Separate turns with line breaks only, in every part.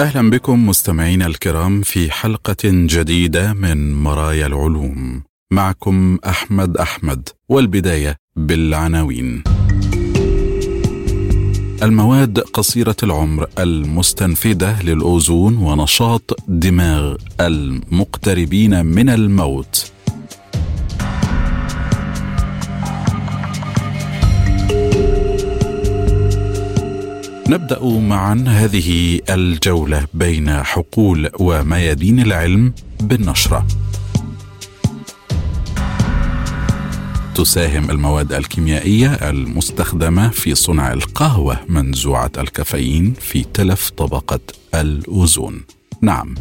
أهلا بكم مستمعينا الكرام في حلقة جديدة من مرايا العلوم. معكم أحمد أحمد والبداية بالعناوين. المواد قصيرة العمر المستنفده للأوزون ونشاط دماغ المقتربين من الموت. نبدأ معا هذه الجولة بين حقول وميادين العلم بالنشرة. تساهم المواد الكيميائية المستخدمة في صنع القهوة منزوعه الكافيين في تلف طبقة الأوزون. نعم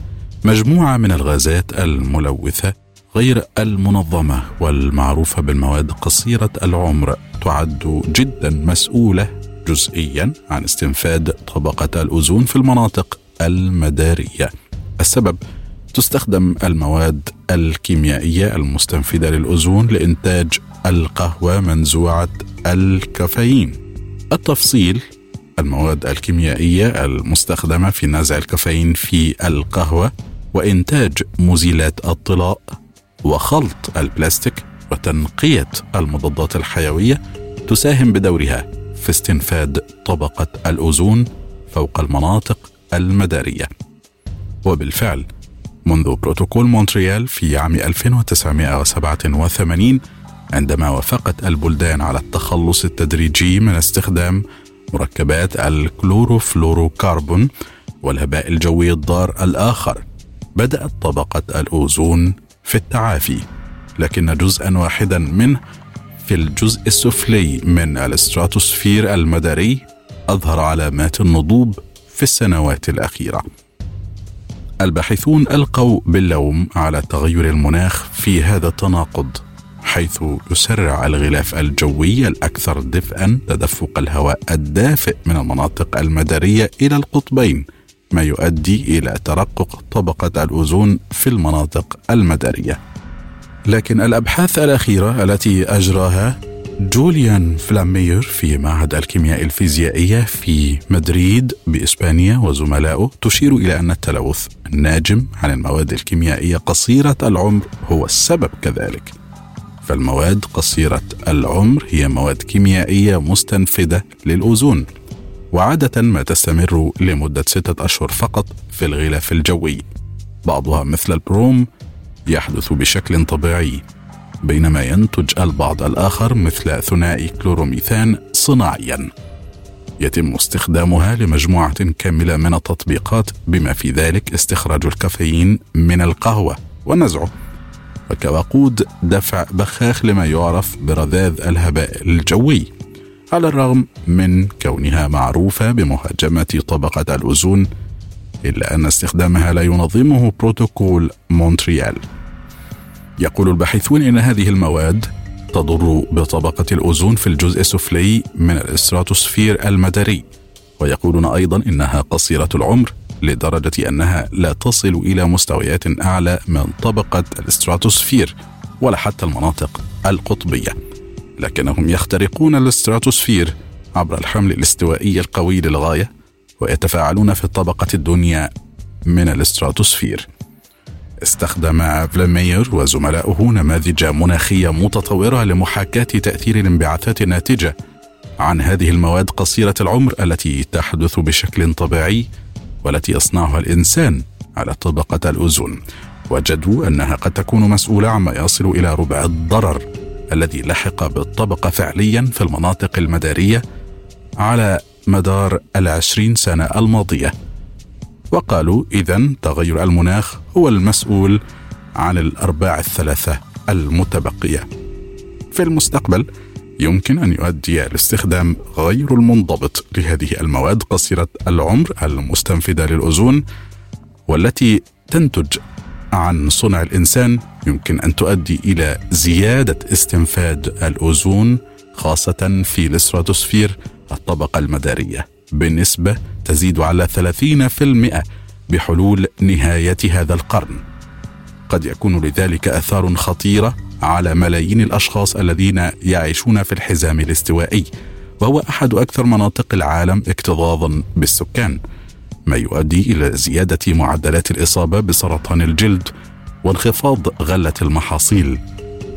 مجموعة من الغازات الملوثة غير المنظمة والمعروفة بالمواد قصيرة العمر تعد جدا مسؤولة جزئيا عن استنفاد طبقة الأوزون في المناطق المدارية. السبب تستخدم المواد الكيميائية المستنفدة للأوزون لإنتاج القهوة منزوعة الكافيين. التفصيل المواد الكيميائية المستخدمة في نزع الكافيين في القهوة وإنتاج مزيلات الطلاء وخلط البلاستيك وتنقية المضادات الحيوية تساهم بدورها. في استنفاد طبقة الأوزون فوق المناطق المدارية. وبالفعل منذ بروتوكول مونتريال في عام 1987 عندما وافقت البلدان على التخلص التدريجي من استخدام مركبات الكلوروفلوروكربون والهباء الجوي الضار الآخر بدأت طبقة الأوزون في التعافي. لكن جزءا واحدا منه في الجزء السفلي من الاستراتوسفير المداري أظهر علامات النضوب في السنوات الأخيرة. الباحثون ألقوا باللوم على تغير المناخ في هذا التناقض حيث يسرع الغلاف الجوي الأكثر دفئا تدفق الهواء الدافئ من المناطق المدارية إلى القطبين ما يؤدي إلى ترقق طبقة الأوزون في المناطق المدارية. لكن الأبحاث الأخيرة التي أجراها جوليان فلامير في معهد الكيمياء الفيزيائية في مدريد بإسبانيا وزملائه تشير إلى أن التلوث الناجم عن المواد الكيميائية قصيرة العمر هو السبب كذلك. فالمواد قصيرة العمر هي مواد كيميائية مستنفده للأوزون وعادة ما تستمر لمدة ستة أشهر فقط في الغلاف الجوي. بعضها مثل البروم يحدث بشكل طبيعي بينما ينتج البعض الآخر مثل ثنائي كلوروميثان صناعيا. يتم استخدامها لمجموعة كاملة من التطبيقات بما في ذلك استخراج الكافيين من القهوة ونزعه وكوقود دفع بخاخ لما يعرف برذاذ الهباء الجوي. على الرغم من كونها معروفة بمهاجمة طبقة الأوزون إلا أن استخدامها لا ينظمه بروتوكول مونتريال. يقول الباحثون إن هذه المواد تضر بطبقة الأوزون في الجزء السفلي من الإستراتوسفير المداري. ويقولون أيضا إنها قصيرة العمر لدرجة أنها لا تصل إلى مستويات أعلى من طبقة الإستراتوسفير ولا حتى المناطق القطبية. لكنهم يخترقون الإستراتوسفير عبر الحمل الاستوائي القوي للغاية ويتفاعلون في الطبقه الدنيا من الإستراتوسفير. استخدم فلامير وزملاؤه نماذج مناخية متطورة لمحاكاة تأثير الانبعاثات الناتجة عن هذه المواد قصيرة العمر التي تحدث بشكل طبيعي والتي يصنعها الإنسان على طبقة الأوزون. وجدوا أنها قد تكون مسؤولة عما يصل إلى ربع الضرر الذي لحق بالطبقه فعليا في المناطق المدارية على مدار العشرين سنة الماضية. وقالوا اذا تغير المناخ هو المسؤول عن الأرباع الثلاثة المتبقية. في المستقبل يمكن أن يؤدي الاستخدام غير المنضبط لهذه المواد قصيرة العمر المستنفده للأوزون والتي تنتج عن صنع الإنسان يمكن أن تؤدي إلى زيادة استنفاد الأوزون خاصة في الاستراتوسفير الطبقة المدارية. بنسبة تزيد على 30% بحلول نهاية هذا القرن. قد يكون لذلك أثار خطيرة على ملايين الأشخاص الذين يعيشون في الحزام الاستوائي وهو أحد أكثر مناطق العالم اكتظاظا بالسكان ما يؤدي إلى زيادة معدلات الإصابة بسرطان الجلد وانخفاض غلة المحاصيل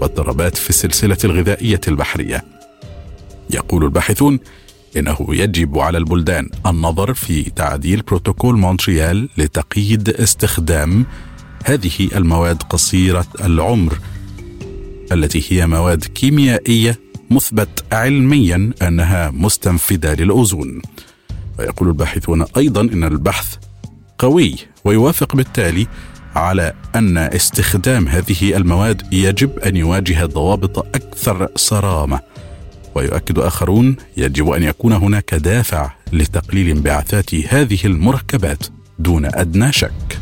واضطرابات في السلسلة الغذائية البحرية يقول الباحثون إنه يجب على البلدان النظر في تعديل بروتوكول مونتريال لتقييد استخدام هذه المواد قصيرة العمر التي هي مواد كيميائية مثبت علميا أنها مستنفده للأوزون. ويقول الباحثون أيضا إن البحث قوي ويوافق بالتالي على أن استخدام هذه المواد يجب أن يواجه ضوابط أكثر صرامة. ويؤكد آخرون يجب أن يكون هناك دافع لتقليل انبعاثات هذه المركبات دون أدنى شك.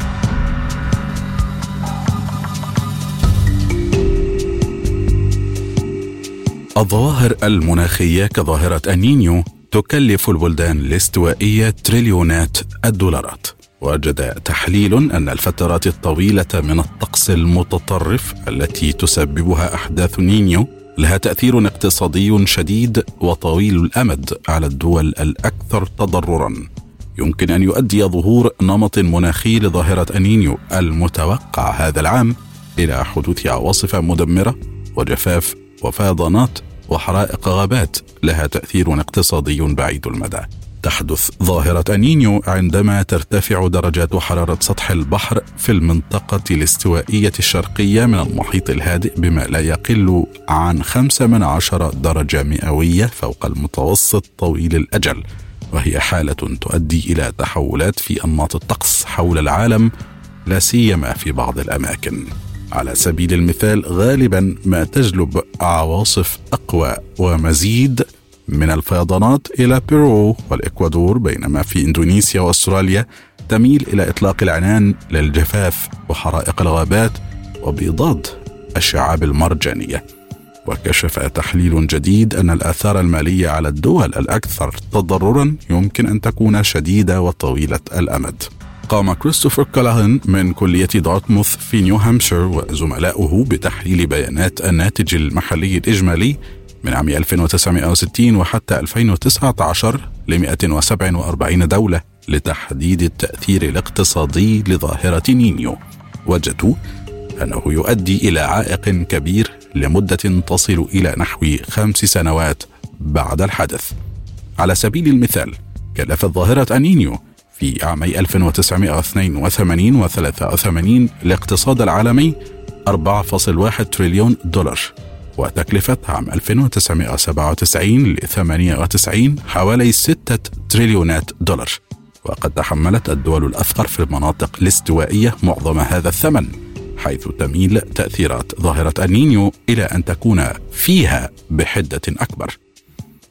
الظواهر المناخية كظاهرة النينيو تكلف البلدان الاستوائية تريليونات الدولارات وجد تحليل أن الفترات الطويلة من الطقس المتطرف التي تسببها أحداث نينيو لها تأثير اقتصادي شديد وطويل الأمد على الدول الأكثر تضررا. يمكن أن يؤدي ظهور نمط مناخي لظاهرة أنينيو المتوقع هذا العام إلى حدوث عواصف مدمرة وجفاف وفيضانات وحرائق غابات لها تأثير اقتصادي بعيد المدى. تحدث. ظاهرة أنينيو عندما ترتفع درجات حرارة سطح البحر في المنطقة الاستوائية الشرقية من المحيط الهادئ بما لا يقل عن خمسة من عشر درجة مئوية فوق المتوسط طويل الأجل. وهي حالة تؤدي إلى تحولات في أنماط الطقس حول العالم لا سيما في بعض الأماكن. على سبيل المثال غالبا ما تجلب عواصف أقوى ومزيد من الفيضانات إلى بيرو والإكوادور بينما في إندونيسيا وأستراليا تميل إلى إطلاق العنان للجفاف وحرائق الغابات وبيضاد الشعاب المرجانية. وكشف تحليل جديد أن الآثار المالية على الدول الأكثر تضررا يمكن أن تكون شديدة وطويلة الأمد. قام كريستوفر كالاهن من كلية دارتموث في نيو هامشير وزملائه بتحليل بيانات الناتج المحلي الإجمالي من عام 1960 وحتى 2019 ل 147 دولة لتحديد التأثير الاقتصادي لظاهرة نينيو. وجدوا أنه يؤدي إلى عائق كبير لمدة تصل إلى نحو خمس سنوات بعد الحدث. على سبيل المثال كلفت ظاهرة أنينيو في عامي 1982 و 83 الاقتصاد العالمي 4.1 تريليون دولار. وتكلفة عام 1997 ل 98 حوالي 6 تريليونات دولار وقد تحملت الدول الأفقر في المناطق الاستوائية معظم هذا الثمن حيث تميل تأثيرات ظاهرة النينيو إلى أن تكون فيها بحدة أكبر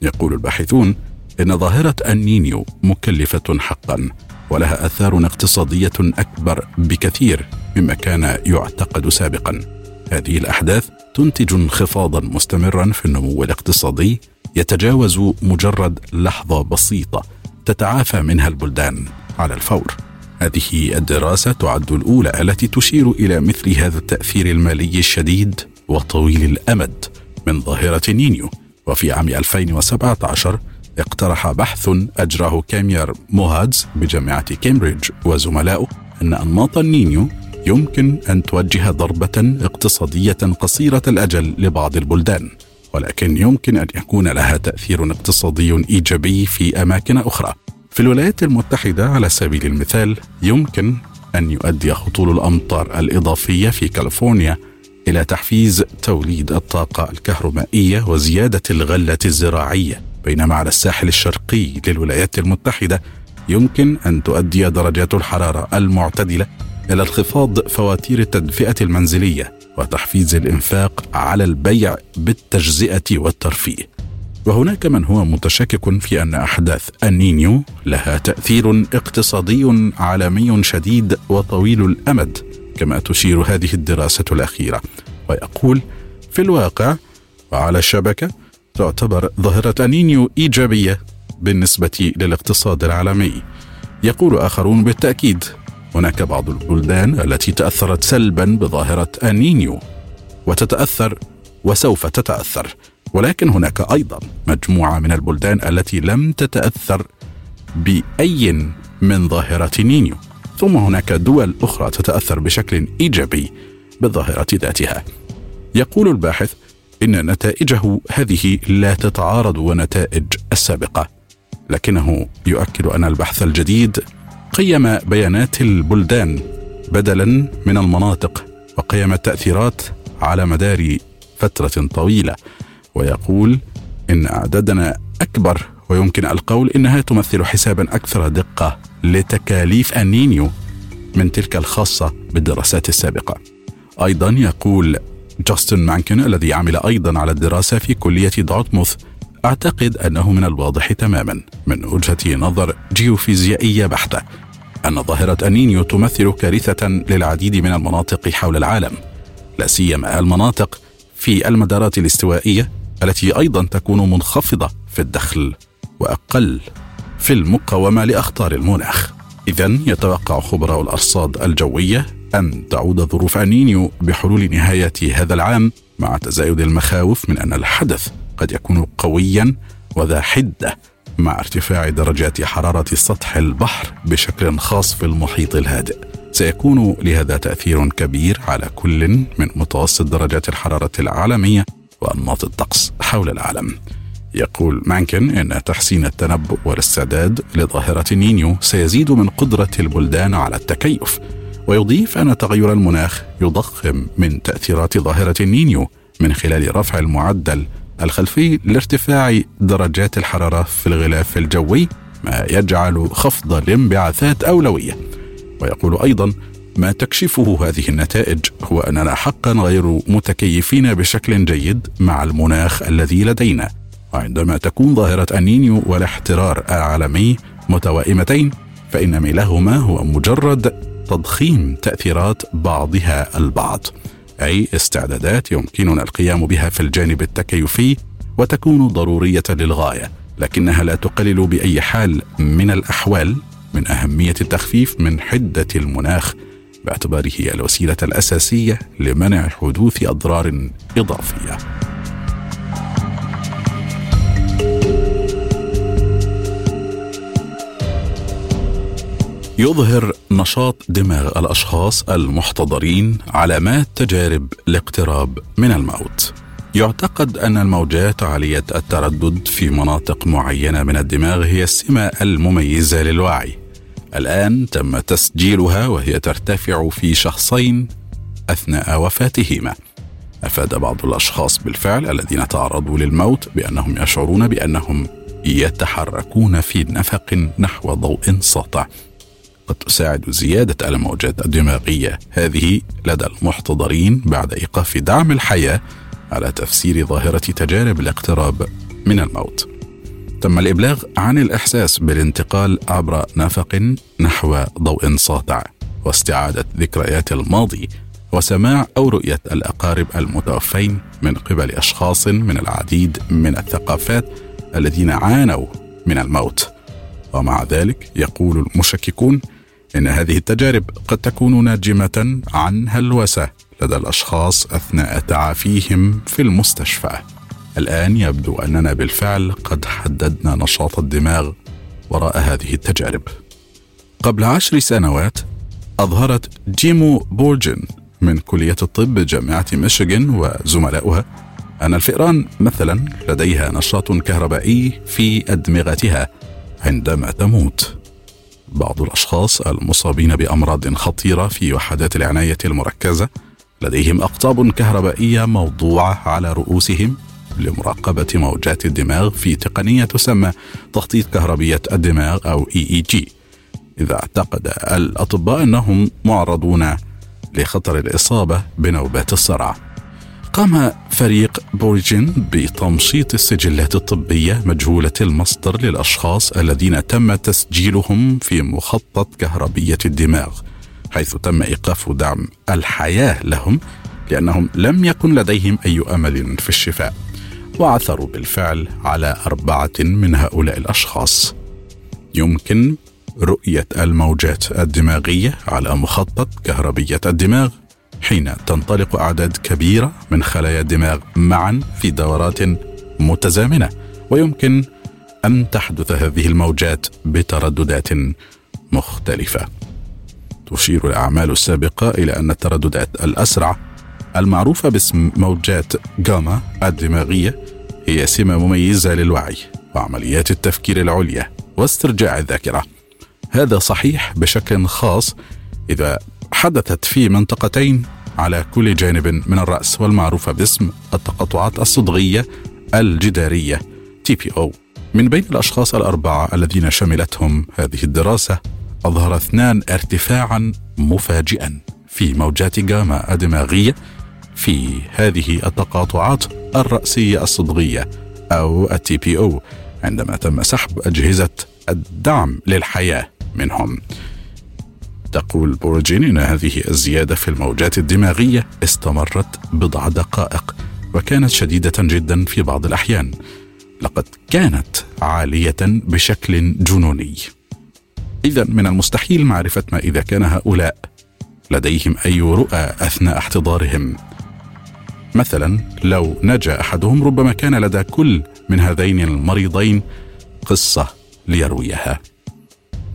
يقول الباحثون إن ظاهرة النينيو مكلفة حقا ولها آثار اقتصادية أكبر بكثير مما كان يعتقد سابقا. هذه الأحداث تنتج انخفاضا مستمرا في النمو الاقتصادي يتجاوز مجرد لحظة بسيطة تتعافى منها البلدان على الفور. هذه الدراسة تعد الأولى التي تشير إلى مثل هذا التأثير المالي الشديد وطويل الأمد من ظاهرة النينيو وفي عام 2017 اقترح بحث أجراه كاميار موهاديس بجامعة كامبريدج وزملاؤه أن أنماط النينيو يمكن أن توجه ضربة اقتصادية قصيرة الأجل لبعض البلدان ولكن يمكن أن يكون لها تأثير اقتصادي إيجابي في أماكن أخرى. في الولايات المتحدة على سبيل المثال يمكن أن يؤدي هطول الأمطار الإضافية في كاليفورنيا إلى تحفيز توليد الطاقة الكهرومائية وزيادة الغلة الزراعية. بينما على الساحل الشرقي للولايات المتحدة يمكن أن تؤدي درجات الحرارة المعتدلة إلى انخفاض فواتير التدفئة المنزلية وتحفيز الإنفاق على البيع بالتجزئة والترفيه. وهناك من هو متشكك في أن أحداث النينيو لها تأثير اقتصادي عالمي شديد وطويل الأمد كما تشير هذه الدراسة الأخيرة. ويقول في الواقع وعلى الشبكة تعتبر ظاهرة النينيو إيجابية بالنسبة للاقتصاد العالمي. يقول آخرون بالتأكيد هناك بعض البلدان التي تأثرت سلبا بظاهرة النينيو وتتأثر وسوف تتأثر ولكن هناك أيضا مجموعة من البلدان التي لم تتأثر بأي من ظاهرة نينيو ثم هناك دول أخرى تتأثر بشكل إيجابي بالظاهره ذاتها. يقول الباحث إن نتائجه هذه لا تتعارض ونتائج السابقة لكنه يؤكد أن البحث الجديد قيم بيانات البلدان بدلا من المناطق وقيم التأثيرات على مدار فترة طويلة ويقول إن أعدادنا أكبر ويمكن القول إنها تمثل حسابا أكثر دقة لتكاليف النينيو من تلك الخاصة بالدراسات السابقة. أيضا يقول جاستن مانكن الذي عمل أيضا على الدراسة في كلية دورتموث أعتقد أنه من الواضح تماما من وجهة نظر جيوفيزيائية بحتة أن ظاهرة النينيو تمثل كارثة للعديد من المناطق حول العالم لا سيما المناطق في المدارات الاستوائية التي أيضا تكون منخفضة في الدخل وأقل في المقاومة لأخطار المناخ. اذا يتوقع خبراء الأرصاد الجوية أن تعود ظروف النينيو بحلول نهاية هذا العام مع تزايد المخاوف من أن الحدث قد يكون قويا وذا حدة مع ارتفاع درجات حرارة سطح البحر بشكل خاص في المحيط الهادئ. سيكون لهذا تأثير كبير على كل من متوسط درجات الحرارة العالمية وأنماط الطقس حول العالم يقول مانكن إن تحسين التنبؤ والاستعداد لظاهرة نينيو سيزيد من قدرة البلدان على التكيف ويضيف أن تغير المناخ يضخم من تأثيرات ظاهرة نينيو من خلال رفع المعدل الخلفي لارتفاع درجات الحرارة في الغلاف الجوي ما يجعل خفض الانبعاثات أولوية. ويقول أيضا ما تكشفه هذه النتائج هو أننا حقا غير متكيفين بشكل جيد مع المناخ الذي لدينا. وعندما تكون ظاهرة النينيو والاحترار العالمي متوائمتين فإن ميلهما هو مجرد تضخيم تأثيرات بعضها البعض. أي استعدادات يمكننا القيام بها في الجانب التكيفي وتكون ضرورية للغاية لكنها لا تقلل بأي حال من الأحوال من أهمية التخفيف من حدة المناخ باعتباره الوسيلة الأساسية لمنع حدوث أضرار إضافية. يظهر نشاط دماغ الأشخاص المحتضرين علامات تجارب الاقتراب من الموت. يعتقد أن الموجات عالية التردد في مناطق معينة من الدماغ هي السمة المميزة للوعي. الآن تم تسجيلها وهي ترتفع في شخصين أثناء وفاتهما. أفاد بعض الأشخاص بالفعل الذين تعرضوا للموت بأنهم يشعرون بأنهم يتحركون في نفق نحو ضوء ساطع. قد تساعد زيادة الموجات الدماغية. هذه لدى المحتضرين بعد إيقاف دعم الحياة على تفسير ظاهرة تجارب الاقتراب من الموت. تم الإبلاغ عن الإحساس بالانتقال عبر نفق نحو ضوء ساطع واستعادة ذكريات الماضي وسماع أو رؤية الأقارب المتوفين من قبل أشخاص من العديد من الثقافات الذين عانوا من الموت. ومع ذلك يقول المشككون إن هذه التجارب قد تكون ناجمة عن هلوسة لدى الأشخاص أثناء تعافيهم في المستشفى الآن يبدو أننا بالفعل قد حددنا نشاط الدماغ وراء هذه التجارب. قبل عشر سنوات أظهرت جيمو بورجن من كلية الطب بجامعة ميشيغان وزملاؤها أن الفئران مثلا لديها نشاط كهربائي في أدمغتها عندما تموت. بعض الأشخاص المصابين بأمراض خطيرة في وحدات العناية المركزة لديهم أقطاب كهربائية موضوعة على رؤوسهم لمراقبة موجات الدماغ في تقنية تسمى تخطيط كهربية الدماغ أو EEG إذا اعتقد الأطباء أنهم معرضون لخطر الإصابة بنوبات الصرع. قام فريق بوريجين بتمشيط السجلات الطبية مجهولة المصدر للأشخاص الذين تم تسجيلهم في مخطط كهربية الدماغ حيث تم إيقاف دعم الحياة لهم لأنهم لم يكن لديهم أي أمل في الشفاء وعثروا بالفعل على أربعة من هؤلاء الأشخاص. يمكن رؤية الموجات الدماغية على مخطط كهربية الدماغ حين تنطلق أعداد كبيرة من خلايا الدماغ معا في دورات متزامنة ويمكن أن تحدث هذه الموجات بترددات مختلفة. تشير الأعمال السابقة إلى أن الترددات الأسرع المعروفة باسم موجات جاما الدماغية هي سمة مميزة للوعي وعمليات التفكير العليا واسترجاع الذاكرة. هذا صحيح بشكل خاص إذا حدثت في منطقتين على كل جانب من الرأس والمعروفة باسم التقطعات الصدغية الجدارية. TPO من بين الأشخاص الأربعة الذين شملتهم هذه الدراسة أظهر اثنان ارتفاعا مفاجئا في موجات جاما الدماغية في هذه التقاطعات الرأسية الصدغية أو التي بي أو عندما تم سحب أجهزة الدعم للحياة منهم. تقول بورجين إن هذه الزيادة في الموجات الدماغية استمرت بضع دقائق وكانت شديدة جدا في بعض الأحيان. لقد كانت عالية بشكل جنوني. إذا من المستحيل معرفة ما إذا كان هؤلاء لديهم أي رؤى أثناء احتضارهم. مثلا لو نجا أحدهم ربما كان لدى كل من هذين المريضين قصة ليرويها.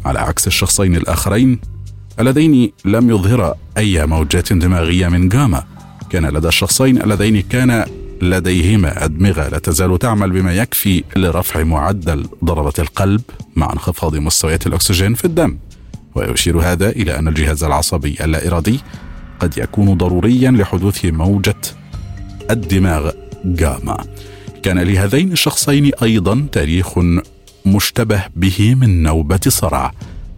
على عكس الشخصين الآخرين اللذين لم يظهرا أي موجات دماغية من جاما. كان لدى الشخصين اللذين كان لديهما أدمغة لا تزال تعمل بما يكفي لرفع معدل ضربات القلب مع انخفاض مستويات الأكسجين في الدم. ويشير هذا إلى أن الجهاز العصبي اللا إرادي قد يكون ضروريا لحدوث موجة الدماغ جاما. كان لهذين الشخصين أيضا تاريخ مشتبه به من نوبة صرع.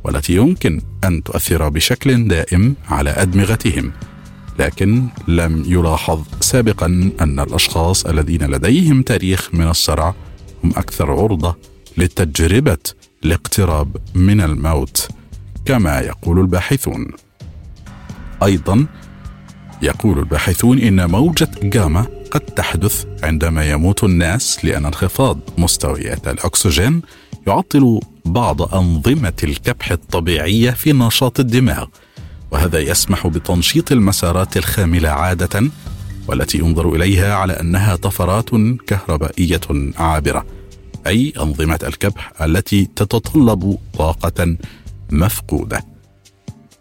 والتي يمكن أن تؤثر بشكل دائم على أدمغتهم لكن لم يلاحظ سابقا أن الأشخاص الذين لديهم تاريخ من الصرع هم أكثر عرضة لتجربه الاقتراب من الموت كما يقول الباحثون. أيضا يقول الباحثون إن موجة جاما قد تحدث عندما يموت الناس لأن انخفاض مستويات الأكسجين يعطل بعض أنظمة الكبح الطبيعية في نشاط الدماغ وهذا يسمح بتنشيط المسارات الخاملة عادة والتي ينظر إليها على أنها طفرات كهربائية عابرة أي أنظمة الكبح التي تتطلب طاقة مفقودة.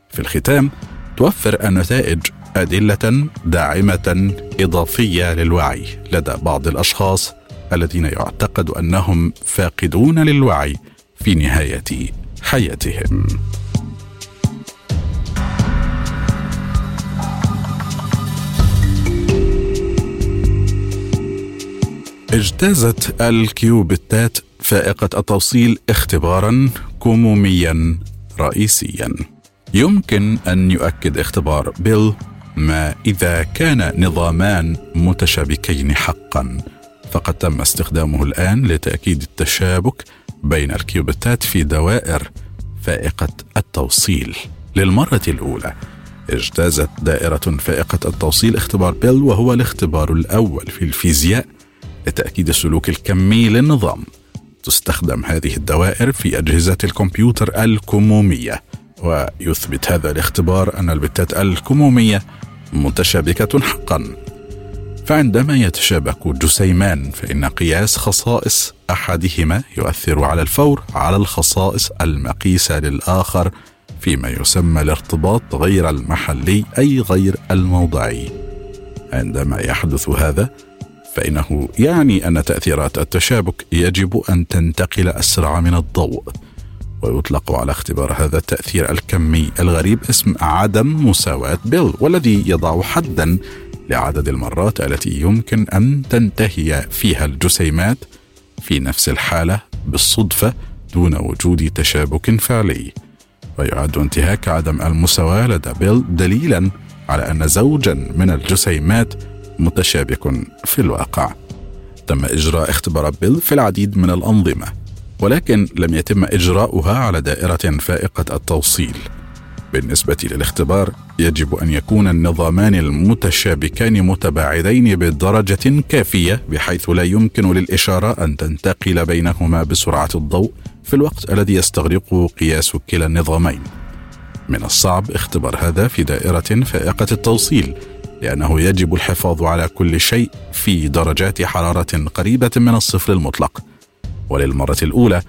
في الختام توفر النتائج أدلة داعمة إضافية للوعي لدى بعض الأشخاص الذين يعتقد أنهم فاقدون للوعي في نهاية حياتهم. اجتازت الكيوبتات فائقة التوصيل اختبارا كموميا رئيسيا. يمكن أن يؤكد اختبار بيل ما إذا كان نظامان متشابكين حقا. فقد تم استخدامه الآن لتأكيد التشابك بين الكيوبتات في دوائر فائقة التوصيل. للمرة الأولى اجتازت دائرة فائقة التوصيل اختبار بيل وهو الاختبار الأول في الفيزياء لتأكيد السلوك الكمي للنظام. تستخدم هذه الدوائر في أجهزة الكمبيوتر الكمومية. ويثبت هذا الاختبار أن البتات الكمومية متشابكة حقا. فعندما يتشابك جسيمان فإن قياس خصائص أحدهما يؤثر على الفور على الخصائص المقيسة للآخر فيما يسمى الارتباط غير المحلي أي غير الموضعي. عندما يحدث هذا فإنه يعني أن تأثيرات التشابك يجب أن تنتقل أسرع من الضوء. ويطلق على اختبار هذا التأثير الكمي الغريب اسم عدم مساواة بيل والذي يضع حدا لعدد المرات التي يمكن أن تنتهي فيها الجسيمات في نفس الحالة بالصدفة دون وجود تشابك فعلي. ويعد انتهاك عدم المساواة لدى بيل دليلا على أن زوجا من الجسيمات متشابك في الواقع. تم إجراء اختبار بيل في العديد من الأنظمة ولكن لم يتم إجراؤها على دائرة فائقة التوصيل. بالنسبة للاختبار يجب أن يكون النظامان المتشابكان متباعدين بدرجة كافية بحيث لا يمكن للإشارة أن تنتقل بينهما بسرعة الضوء في الوقت الذي يستغرقه قياس كلا النظامين. من الصعب اختبار هذا في دائرة فائقة التوصيل لأنه يجب الحفاظ على كل شيء في درجات حرارة قريبة من الصفر المطلق. وللمرة الأولى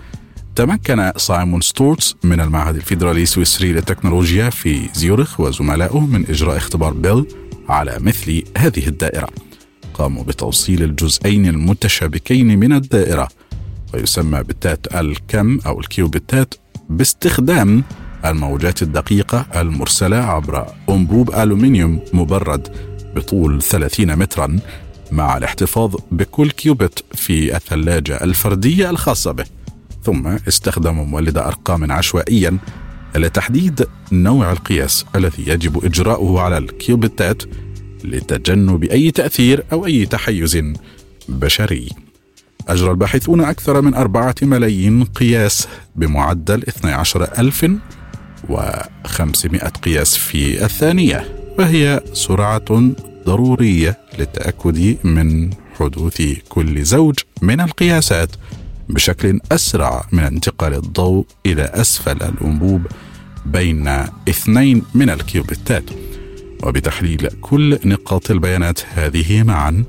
تمكن سايمون ستورتس من المعهد الفيدرالي السويسري للتكنولوجيا في زيورخ وزملائه من إجراء اختبار بيل على مثل هذه الدائرة. قاموا بتوصيل الجزئين المتشابكين من الدائرة ويسمى ببتات الكم أو الكيوبتات باستخدام الموجات الدقيقة المرسلة عبر أنبوب ألومنيوم مبرد بطول 30 مترا مع الاحتفاظ بكل كيوبت في الثلاجة الفردية الخاصة به. ثم استخدموا مولد أرقام عشوائيا لتحديد نوع القياس الذي يجب إجراؤه على الكيوبتات لتجنب أي تأثير أو أي تحيز بشري. أجرى الباحثون أكثر من أربعة ملايين قياس بمعدل 12500 قياس في الثانية وهي سرعة ضرورية للتأكد من حدوث كل زوج من القياسات. بشكل أسرع من انتقال الضوء إلى أسفل الأنبوب بين اثنين من الكيوبيتات. وبتحليل كل نقاط البيانات هذه معا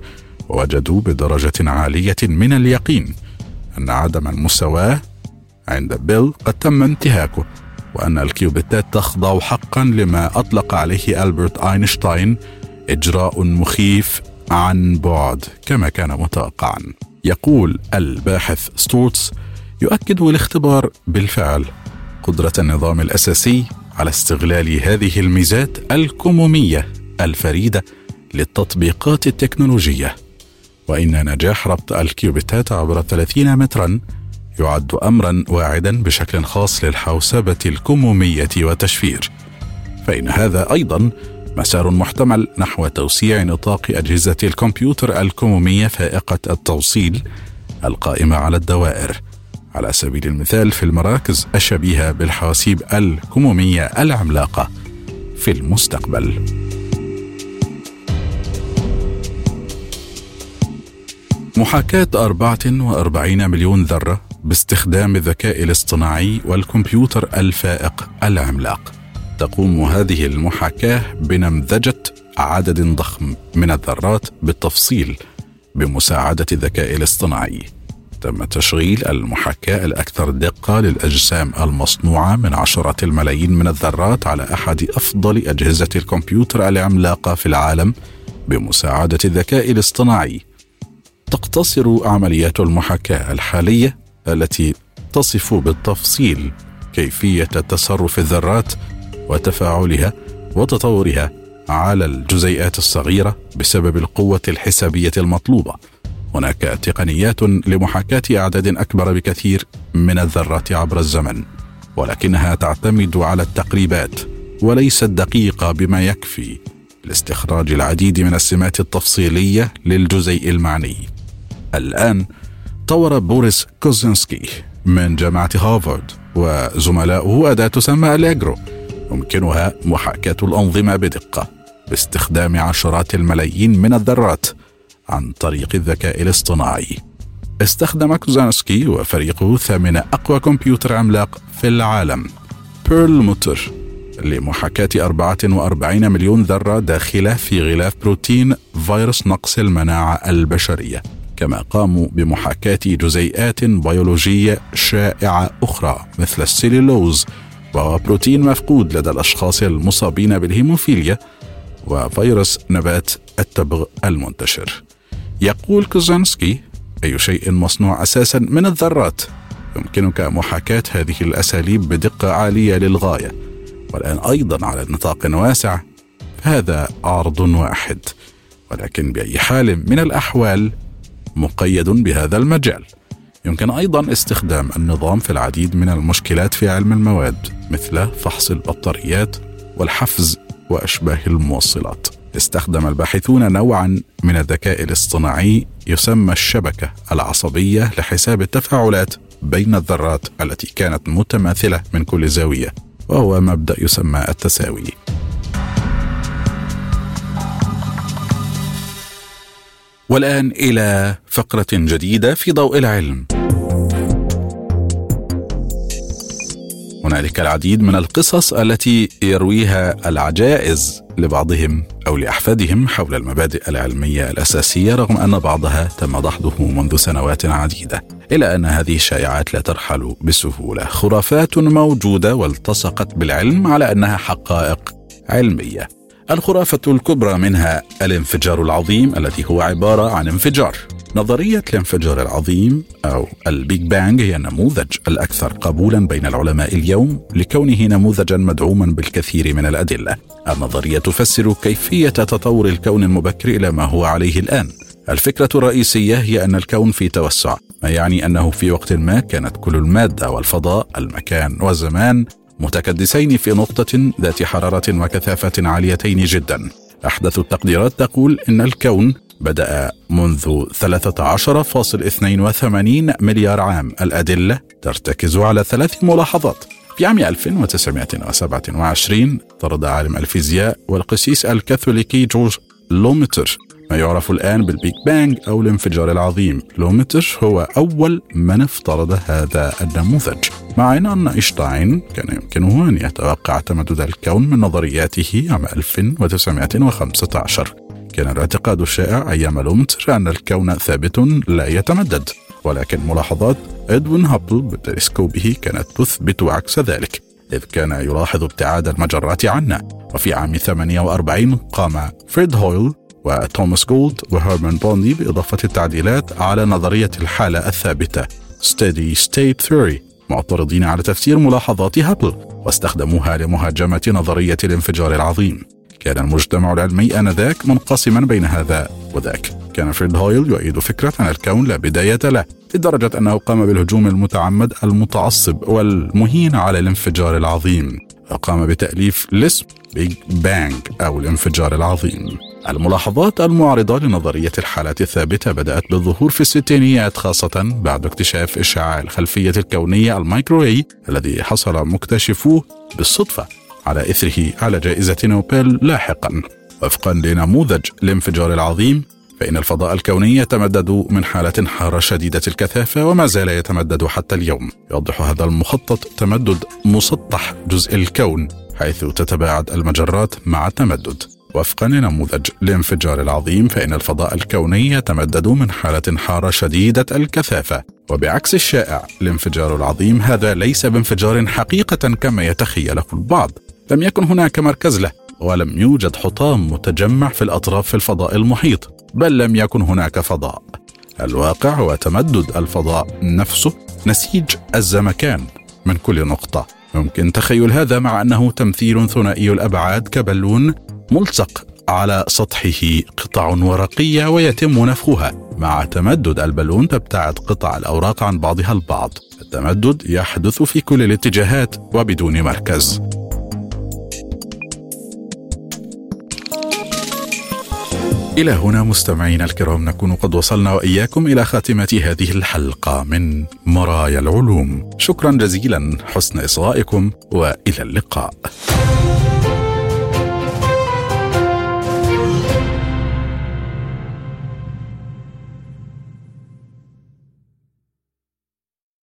وجدوا بدرجة عالية من اليقين أن عدم المساواة عند بيل قد تم انتهاكه وأن الكيوبيتات تخضع حقا لما أطلق عليه ألبرت أينشتاين إجراء مخيف عن بعد كما كان متوقعا. يقول الباحث ستورتس يؤكد الاختبار بالفعل قدرة النظام الأساسي على استغلال هذه الميزات الكمومية الفريدة للتطبيقات التكنولوجية. وإن نجاح ربط الكيوبيتات عبر 30 مترا يعد أمرا واعدا بشكل خاص للحوسبة الكمومية والتشفير. فإن هذا أيضا مسار محتمل نحو توسيع نطاق أجهزة الكمبيوتر الكمومية فائقة التوصيل القائمة على الدوائر على سبيل المثال في المراكز الشبيهة بالحواسيب الكمومية العملاقة في المستقبل. محاكاة 44 مليون ذرة باستخدام الذكاء الاصطناعي والكمبيوتر الفائق العملاق. تقوم هذه المحاكاة بنمذجة عدد ضخم من الذرات بالتفصيل بمساعدة الذكاء الاصطناعي. تم تشغيل المحاكاة الأكثر دقة للأجسام المصنوعة من عشرات الملايين من الذرات على أحد أفضل أجهزة الكمبيوتر العملاقة في العالم بمساعدة الذكاء الاصطناعي. تقتصر عمليات المحاكاة الحالية التي تصف بالتفصيل كيفية تصرف الذرات وتفاعلها وتطورها على الجزيئات الصغيرة بسبب القوة الحسابية المطلوبة. هناك تقنيات لمحاكاة أعداد أكبر بكثير من الذرات عبر الزمن ولكنها تعتمد على التقريبات وليست دقيقة بما يكفي لاستخراج العديد من السمات التفصيلية للجزيء المعني. الآن طور بوريس كوزنسكي من جامعة هارفارد وزملاؤه أداة تسمى أليجرو يمكنها محاكاة الأنظمة بدقة باستخدام عشرات الملايين من الذرات عن طريق الذكاء الاصطناعي. استخدم كوزانسكي وفريقه ثامن أقوى كمبيوتر عملاق في العالم بيرلموتر لمحاكاة 44 مليون ذرة داخلة في غلاف بروتين فيروس نقص المناعة البشرية كما قاموا بمحاكاة جزيئات بيولوجية شائعة أخرى مثل السيلولوز وهو بروتين مفقود لدى الأشخاص المصابين بالهيموفيليا وفيروس نبات التبغ المنتشر. يقول كوزانسكي أي شيء مصنوع أساسا من الذرات يمكنك محاكاة هذه الأساليب بدقة عالية للغاية والآن أيضا على نطاق واسع. هذا عرض واحد ولكن بأي حال من الأحوال مقيد بهذا المجال. يمكن أيضا استخدام النظام في العديد من المشكلات في علم المواد مثل فحص البطاريات والحفز وأشباه الموصلات. استخدم الباحثون نوعا من الذكاء الاصطناعي يسمى الشبكة العصبية لحساب التفاعلات بين الذرات التي كانت متماثلة من كل زاوية وهو مبدأ يسمى التساوي. والآن إلى فقرة جديدة في ضوء العلم. هنالك العديد من القصص التي يرويها العجائز لبعضهم أو لأحفادهم حول المبادئ العلمية الأساسية رغم أن بعضها تم دحضه منذ سنوات عديدة. الا أن هذه الشائعات لا ترحل بسهولة. خرافات موجودة والتصقت بالعلم على أنها حقائق علمية. الخرافة الكبرى منها الانفجار العظيم الذي هو عبارة عن انفجار نظرية الانفجار العظيم أو ال Big Bang هي النموذج الأكثر قبولا بين العلماء اليوم لكونه نموذجا مدعوما بالكثير من الأدلة. النظرية تفسر كيفية تطور الكون المبكر إلى ما هو عليه الآن. الفكرة الرئيسية هي أن الكون في توسع، ما يعني أنه في وقت ما كانت كل المادة والفضاء، المكان والزمان متكدسين في نقطة ذات حرارة وكثافة عاليتين جدا. أحدث التقديرات تقول إن الكون بدأ منذ 13.82 مليار عام. الأدلة ترتكز على ثلاث ملاحظات. في عام 1927 طرد عالم الفيزياء والقسيس الكاثوليكي جورج لومتر. ما يعرف الآن بال Big Bang أو الانفجار العظيم. لومتر هو أول من افترض هذا النموذج. مع أن أينشتاين كان يمكنه أن يتوقع تمدد الكون من نظرياته عام 1915 كان الاعتقاد الشائع أيام لومتر أن الكون ثابت لا يتمدد ولكن ملاحظات إدوين هابل بتلسكوبه كانت تثبت عكس ذلك إذ كان يلاحظ ابتعاد المجرات عنا. وفي عام 48 قام فريد هويل وتوماس جولد وهيرمان بوندي بإضافة التعديلات على نظرية الحالة الثابتة Steady State Theory. معترضين على تفسير ملاحظات هابل واستخدموها لمهاجمة نظرية الانفجار العظيم. كان المجتمع العلمي آنذاك منقسما بين هذا وذاك. كان فريد هويل يؤيد فكرة أن الكون لا بداية له لدرجة أنه قام بالهجوم المتعمد المتعصب والمهين على الانفجار العظيم. وقام بتأليف الاسم Big Bang أو الانفجار العظيم. الملاحظات المعارضة لنظرية الحالات الثابتة بدأت بالظهور في الستينيات خاصة بعد اكتشاف إشعاع الخلفية الكونية المايكرووي الذي حصل مكتشفوه بالصدفة على إثره على جائزة نوبل لاحقا. وفقا لنموذج الانفجار العظيم فإن الفضاء الكوني يتمدد من حالة حارة شديدة الكثافة وما زال يتمدد حتى اليوم. يوضح هذا المخطط تمدد مسطح جزء الكون حيث تتباعد المجرات مع التمدد. وفقا لنموذج الانفجار العظيم فإن الفضاء الكوني يتمدد من حالة حارة شديدة الكثافة. وبعكس الشائع الانفجار العظيم هذا ليس بانفجار حقيقة كما يتخيله البعض. لم يكن هناك مركز له ولم يوجد حطام متجمع في الأطراف في الفضاء المحيط بل لم يكن هناك فضاء. الواقع هو تمدد الفضاء نفسه نسيج الزمكان من كل نقطة. يمكن تخيل هذا مع أنه تمثيل ثنائي الأبعاد كبالون ملصق على سطحه قطع ورقية ويتم نفخها. مع تمدد البالون تبتعد قطع الأوراق عن بعضها البعض. التمدد يحدث في كل الاتجاهات وبدون مركز. إلى هنا مستمعينا الكرام نكون قد وصلنا وإياكم إلى خاتمة هذه الحلقة من مرايا العلوم. شكرا جزيلا حسن إصغائكم وإلى اللقاء.